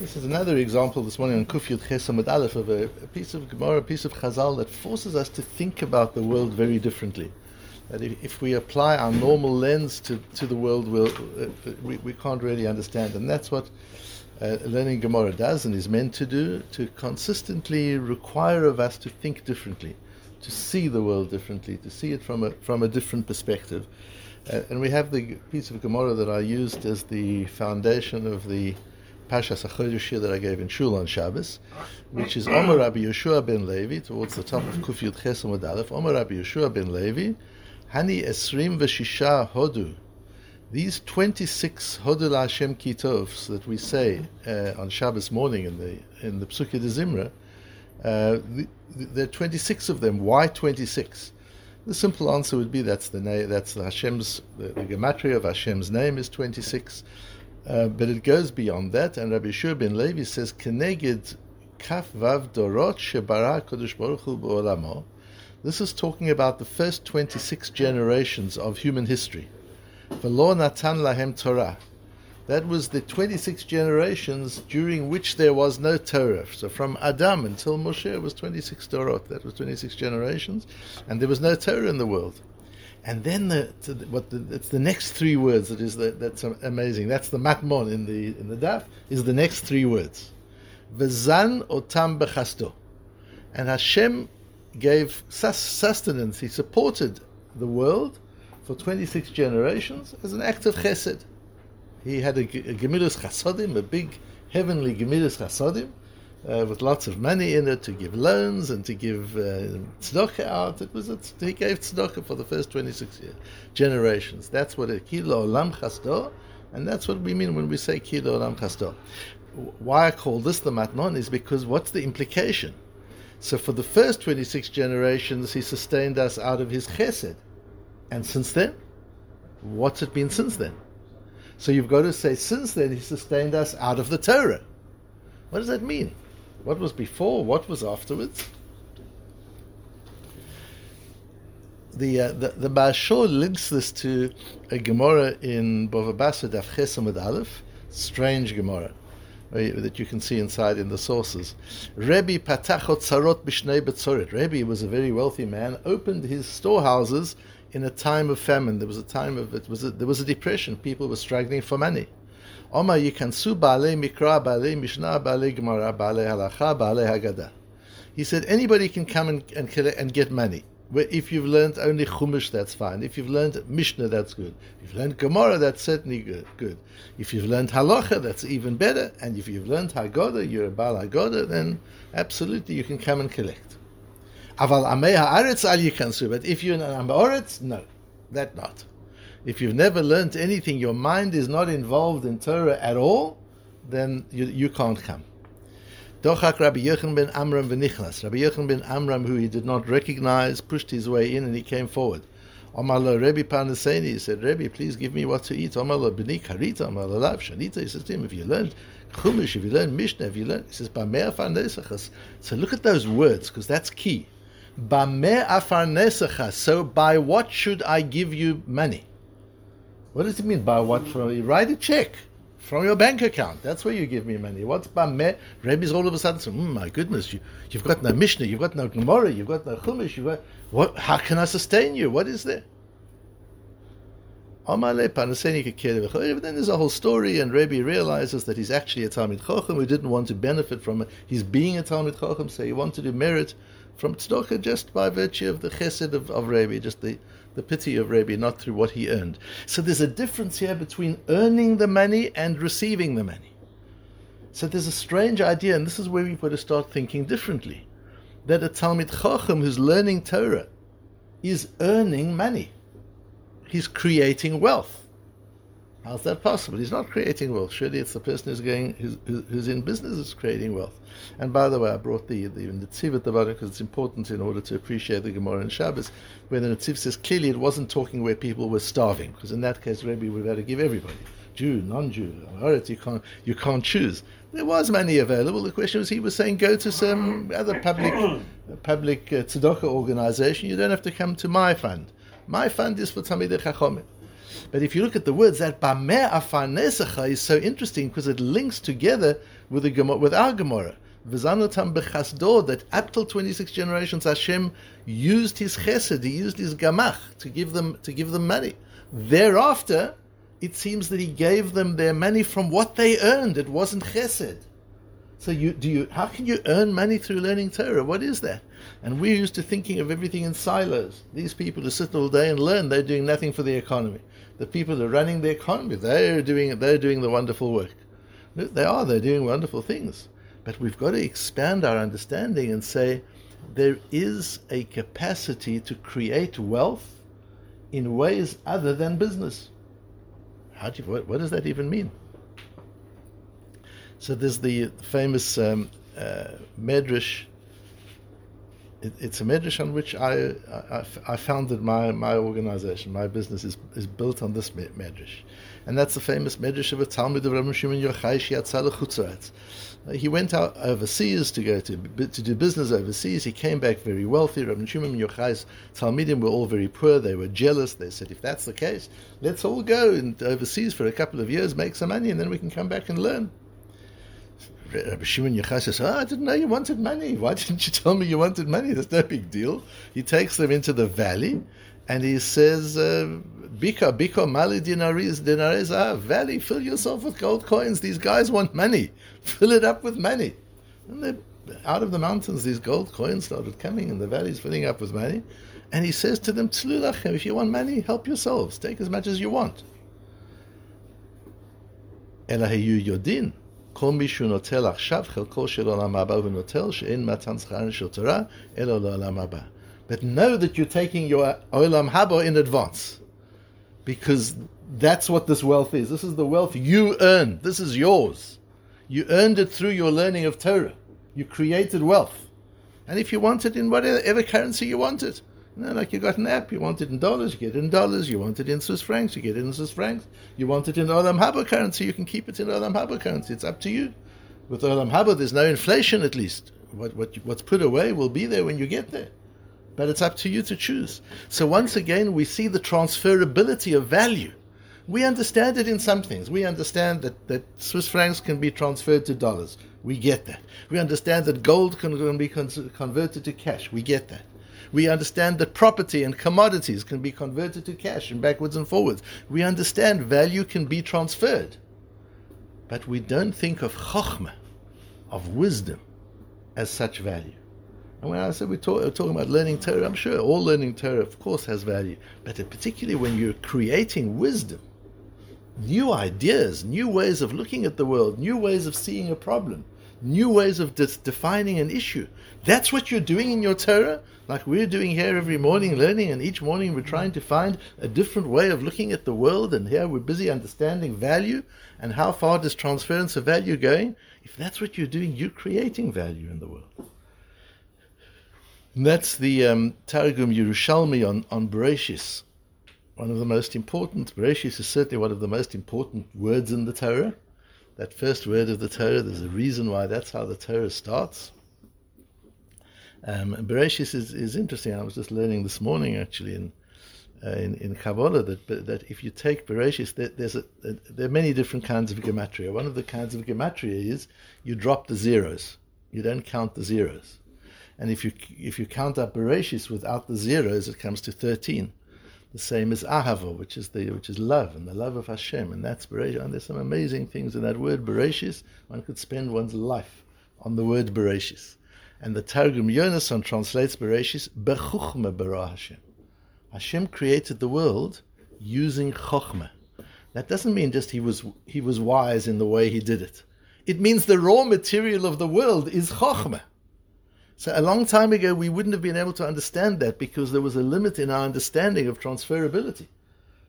This is another example this morning on Kuf Yud Chesam Aleph of a, a piece of Gemara, a piece of Chazal that forces us to think about the world very differently. That if, if we apply our normal lens to, to the world, we'll, uh, we, we can't really understand. And that's what uh, learning Gemara does and is meant to do, to consistently require of us to think differently, to see the world differently, to see it from a, from a different perspective. Uh, and we have the piece of Gemara that I used as the foundation of the Parshas HaChodesh that I gave in Shul on Shabbos, which is Omer Rabbi Yehoshua ben Levi, towards the top of Kuf Yud Ches Omer Rabbi Yehoshua ben Levi, Hani Esrim Veshisha Hodu. These 26 Hodu Hashem Kitovs that we say uh, on Shabbos morning in the in the Pesukei de Zimra, uh, the, the, there are 26 of them. Why 26? The simple answer would be that's the name, that's the Hashem's the, the gematria of Hashem's name is 26. Uh, but it goes beyond that, and Rabbi Shur ben Levi says, "Keneged kaf vav dorot shebara kodesh baruch hu This is talking about the first 26 generations of human history. V'lo natan lahem Torah. That was the 26 generations during which there was no Torah. So from Adam until Moshe was 26 Torah. That was 26 generations, and there was no Torah in the world. And then the, what the, it's the next three words that is the, that's amazing. That's the matmon in the in the daf is the next three words. V'zan otam bechasto, and Hashem gave sustenance. He supported the world for 26 generations as an act of chesed. He had a, a gemilus chasodim, a big heavenly gemilus chasodim, uh, with lots of money in it to give loans and to give uh, tzedakah out. It was a, he gave tzedakah for the first 26 years, generations. That's what a kilo olam chasdo, and that's what we mean when we say kilo olam chasdo. Why I call this the matmon is because what's the implication? So for the first 26 generations, he sustained us out of his chesed. And since then? What's it been since then? So you've got to say, since then, he sustained us out of the Torah. What does that mean? What was before? What was afterwards? The uh, the, the Bashor links this to a Gemara in Bava Basra Daf Chesamud Aleph, strange Gemara that you can see inside in the sources. Rebbe Patachot Tzarot Bishnei Betzoret. Rebbe was a very wealthy man, opened his storehouses in a time of famine. There was a time of it was a, there was a depression. People were struggling for money. Yikansu Baalei Mikra, Baalei Mishnah, Baalei Gemara, Baalei Halacha, Haggadah. He said anybody can come and, and, and get money. If you've learned only Chumash, that's fine. If you've learned Mishnah, that's good. If you've learned Gemara, that's certainly good. good. If you've learned Halacha, that's even better. And if you've learned Haggadah, you're a Baal Haggadah, then absolutely you can come and collect. Aval Al Yikansu. But if you're an Amoretz, no, that not. If you've never learned anything, your mind is not involved in Torah at all, then you, you can't come. Dochak Rabbi Yochanan ben Amram v'nichnas. Rabbi Yochanan ben Amram, who he did not recognize, pushed his way in and he came forward. Omar Rebbe Parnaseni, he said, Rebbe, please give me what to eat. Omar b'ni karita, Omar lav shanita. He says to him, if you learn Chumash, if you learn Mishnah, if you learn, he says, Bameh afarnesachas. So look at those words, because that's key. Bameh afarnesachas. So by what should I give you money? What does it mean by what? From you write a check from your bank account. That's where you give me money. What's by me? Rebbe's all of a sudden saying, mm, "My goodness, you, have got no Mishnah, you've got no Gemara, you've got no Chumash. You've got what? How can I sustain you? What is there?" Then there's a whole story, and Rebbe realizes that he's actually a Talmid Chochem who didn't want to benefit from his being a Talmid Chochem, so he wanted to merit from tzedakah just by virtue of the chesed of, of Rebbe, just the the pity of Rabbi, not through what he earned. So there's a difference here between earning the money and receiving the money. So there's a strange idea, and this is where we've got to start thinking differently. That a Talmid Chacham who's learning Torah is earning money. He's creating wealth. How's that possible? He's not creating wealth. Surely it's the person who's going, who's, who's in business is creating wealth. And by the way, I brought the the, the tziv at the bottom because it's important in order to appreciate the Gemara and Shabbos, where the tziv says clearly it wasn't talking where people were starving, because in that case, Rebbe would have to give everybody, Jew, non-Jew, you can't you can't choose. There was money available. The question was, he was saying, go to some other public public uh, tzedakah organization. You don't have to come to my fund. My fund is for Talmidei Chachomim. But if you look at the words, that Bameh Afanesecha is so interesting because it links together with, the, with our Gemara. V'zanutam bechasdo, that up till 26 generations Hashem used his chesed, he used his gamach to give them, to give them money. Thereafter, it seems that he gave them their money from what they earned. It wasn't chesed. So you do you how can you earn money through learning Torah? What is that? And we're used to thinking of everything in silos. These people who sit all day and learn, they're doing nothing for the economy. The people who are running the economy, they're doing they're doing the wonderful work. They are, they're doing wonderful things. But we've got to expand our understanding and say there is a capacity to create wealth in ways other than business. How do you, what, what does that even mean? So there's the famous um, uh, medrash. It, it's a medrash on which I, I, I, founded my, my organization. My business is, is built on this medrash. And that's the famous medrash of a Talmud of Rabbi Shimon Yochai Shiatzal. Uh, he went out overseas to go to to do business overseas. He came back very wealthy. Rabbi Shimon Yochai's Talmidim were all very poor. They were jealous. They said, if that's the case, let's all go and overseas for a couple of years, make some money, and then we can come back and learn. Rabbi Shimon Yochai says, oh, I didn't know you wanted money. Why didn't you tell me you wanted money? That's no big deal. He takes them into the valley and he says, uh, Bika, Bika, Mali dinaris, dinaris, ah, valley, fill yourself with gold coins. These guys want money. Fill it up with money. And they out of the mountains, these gold coins started coming, and the valley's filling up with money. And he says to them, if you want money, help yourselves. Take as much as you want. Elahayu yodin. כל מי שהוא נוטל עכשיו, חלקו של עולם הבא הוא נוטל, שאין מתן שכרן של תורה, אלא לעולם הבא. But know that you're taking your olam haba in advance. Because that's what this wealth is. This is the wealth you earn. This is yours. You earned it through your learning of Torah. You created wealth. And if you want it in whatever currency you want it, like you got an app, you want it in dollars, you get it in dollars. You want it in Swiss francs, you get it in Swiss francs. You want it in Olam Haba currency, you can keep it in Olam Haba currency. It's up to you. With Olam Haba, there's no inflation at least. What, what, what's put away will be there when you get there. But it's up to you to choose. So once again, we see the transferability of value. We understand it in some things. We understand that, that Swiss francs can be transferred to dollars. We get that. We understand that gold can be converted to cash. We get that. We understand that property and commodities can be converted to cash and backwards and forwards. We understand value can be transferred. But we don't think of chokhmah, of wisdom, as such value. And when I said we're, talk, we're, talking about learning Torah, I'm sure all learning Torah, of course, has value. But particularly when you're creating wisdom, new ideas, new ways of looking at the world, new ways of seeing a problem, new ways of de- defining an issue. That's what you're doing in your Torah, like we're doing here every morning, learning, and each morning we're trying to find a different way of looking at the world, and here we're busy understanding value and how far does transference of value going. If that's what you're doing, you're creating value in the world. And that's the um, Targum Yerushalmi on, on Bereshis. One of the most important, Bereshis is certainly one of the most important words in the Torah that first word of the Torah, there's a reason why that's how the Torah starts. Um, Bereshis is, is interesting. I was just learning this morning actually in uh, in, in Kabbalah that that if you take Bereshis, there, there's a, there are many different kinds of gematria. One of the kinds of gematria is you drop the zeros. You don't count the zeros. And if you if you count up Bereshis without the zeros, it comes to thirteen the same as ahava, which is the which is love and the love of Hashem, and that's bereshis. And there's some amazing things in that word bereshis. One could spend one's life on the word bereshis. And the Targum Yonason translates bereshis bechuchma bara Hashem. Hashem created the world using chokhmah. That doesn't mean just he was he was wise in the way he did it. It means the raw material of the world is chokhmah. So a long time ago, we wouldn't have been able to understand that because there was a limit in our understanding of transferability.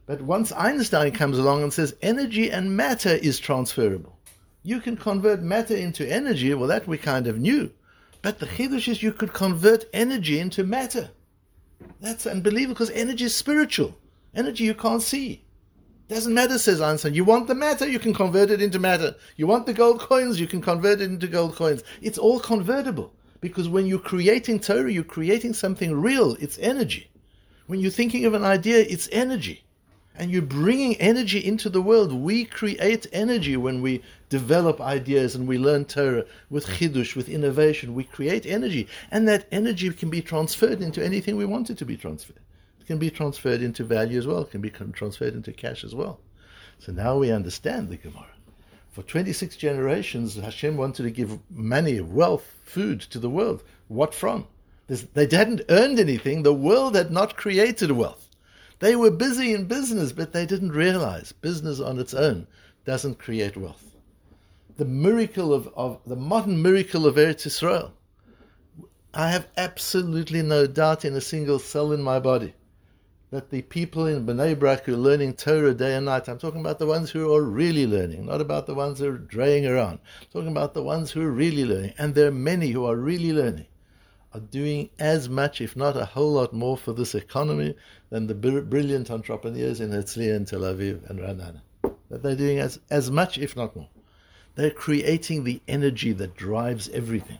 But once Einstein comes along and says energy and matter is transferable, you can convert matter into energy. Well, that we kind of knew. But the chidush is you could convert energy into matter. That's unbelievable because energy is spiritual. Energy you can't see. Doesn't matter, says Einstein. You want the matter, you can convert it into matter. You want the gold coins, you can convert it into gold coins. It's all convertible. Because when you're creating Torah, you're creating something real. It's energy. When you're thinking of an idea, it's energy. And you're bringing energy into the world. We create energy when we develop ideas and we learn Torah with chidush, with innovation. We create energy. And that energy can be transferred into anything we want it to be transferred. It can be transferred into value as well. It can be transferred into cash as well. So now we understand the Gemara. For 26 generations, Hashem wanted to give money, wealth, food to the world. What from? They hadn't earned anything. The world had not created wealth. They were busy in business, but they didn't realize business on its own doesn't create wealth. The miracle of, of the modern miracle of Eretz Israel. I have absolutely no doubt in a single cell in my body that the people in Bnei Brak who are learning Torah day and night, I'm talking about the ones who are really learning, not about the ones who are draying around. I'm talking about the ones who are really learning. And there are many who are really learning, are doing as much, if not a whole lot more, for this economy than the brilliant entrepreneurs in Herzliya and Tel Aviv and Ra'anana. That they're doing as, as much, if not more. They're creating the energy that drives everything.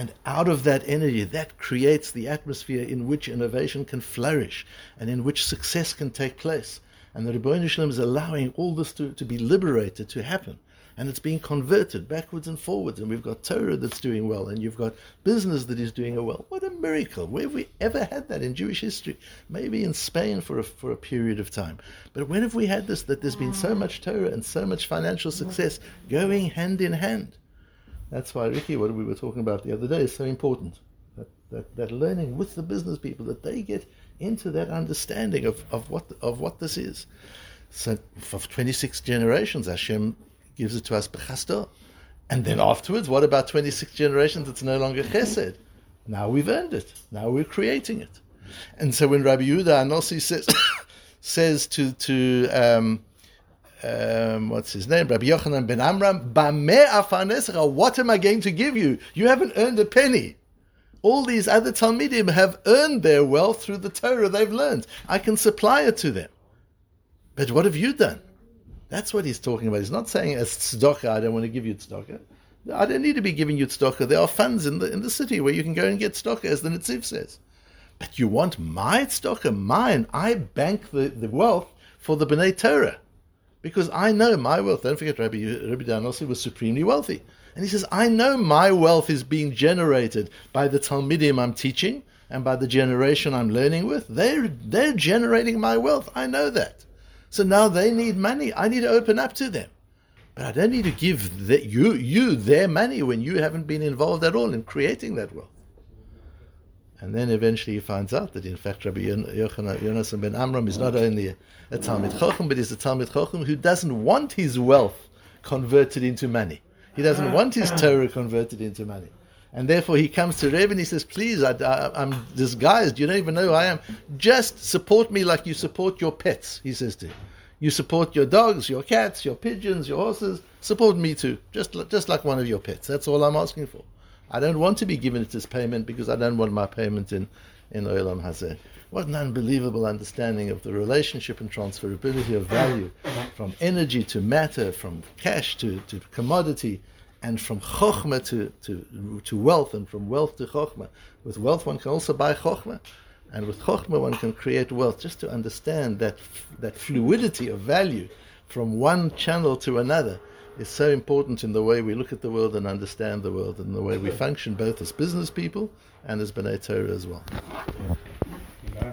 And out of that energy, that creates the atmosphere in which innovation can flourish and in which success can take place. And the Ribbono Shel Olam is allowing all this to, to be liberated, to happen. And it's being converted backwards and forwards. And we've got Torah that's doing well, and you've got business that is doing well. What a miracle. Where have we ever had that in Jewish history? Maybe in Spain for a, for a period of time. But when have we had this, that there's been so much Torah and so much financial success going hand in hand? That's why, Ricky, what we were talking about the other day is so important. That, that, that learning with the business people, that they get into that understanding of, of, what, of what this is. So for 26 generations, Hashem gives it to us b'chasdo. And then afterwards, what about 26 generations? It's no longer chesed. Now we've earned it. Now we're creating it. And so when Rabbi Yehuda HaNasi says, says to, to um, um, what's his name, Rabbi Yochanan ben Amram, what am I going to give you? You haven't earned a penny. All these other Talmidim have earned their wealth through the Torah they've learned. I can supply it to them. But what have you done? That's what he's talking about. He's not saying as tzedakah, I don't want to give you tzedakah. I don't need to be giving you tzedakah. There are funds in the in the city where you can go and get tzedakah, as the Netziv says. But you want my tzedakah, mine. I bank the, the wealth for the B'nai Torah because I know my wealth. Don't forget, Rabbi, Rabbi was supremely wealthy. And he says, I know my wealth is being generated by the Talmidim I'm teaching and by the generation I'm learning with. They're, they're generating my wealth. I know that. So now they need money. I need to open up to them. But I don't need to give the, you, you their money when you haven't been involved at all in creating that wealth. And then eventually he finds out that in fact Rabbi Yonasan ben Amram is not only a, Talmid Chochem, but he's a Talmid Chochem who doesn't want his wealth converted into money. He doesn't want his Torah converted into money. And therefore he comes to Reb and he says, please, I, am disguised. You don't even know who I am. Just support me like you support your pets, he says to him. You support your dogs, your cats, your pigeons, your horses. Support me too, just, just like one of your pets. That's all I'm asking for. I don't want to be given it as payment because I don't want my payment in, in Olam Hazeh. What an unbelievable understanding of the relationship and transferability of value from energy to matter, from cash to, to commodity, and from chokhmah to, to, to wealth, and from wealth to chokhmah. With wealth, one can also buy chokhmah. And with chokhmah, one can create wealth. Just to understand that, that fluidity of value from one channel to another is so important in the way we look at the world and understand the world and the way we function both as business people and as B'nai Torah as well. Yeah.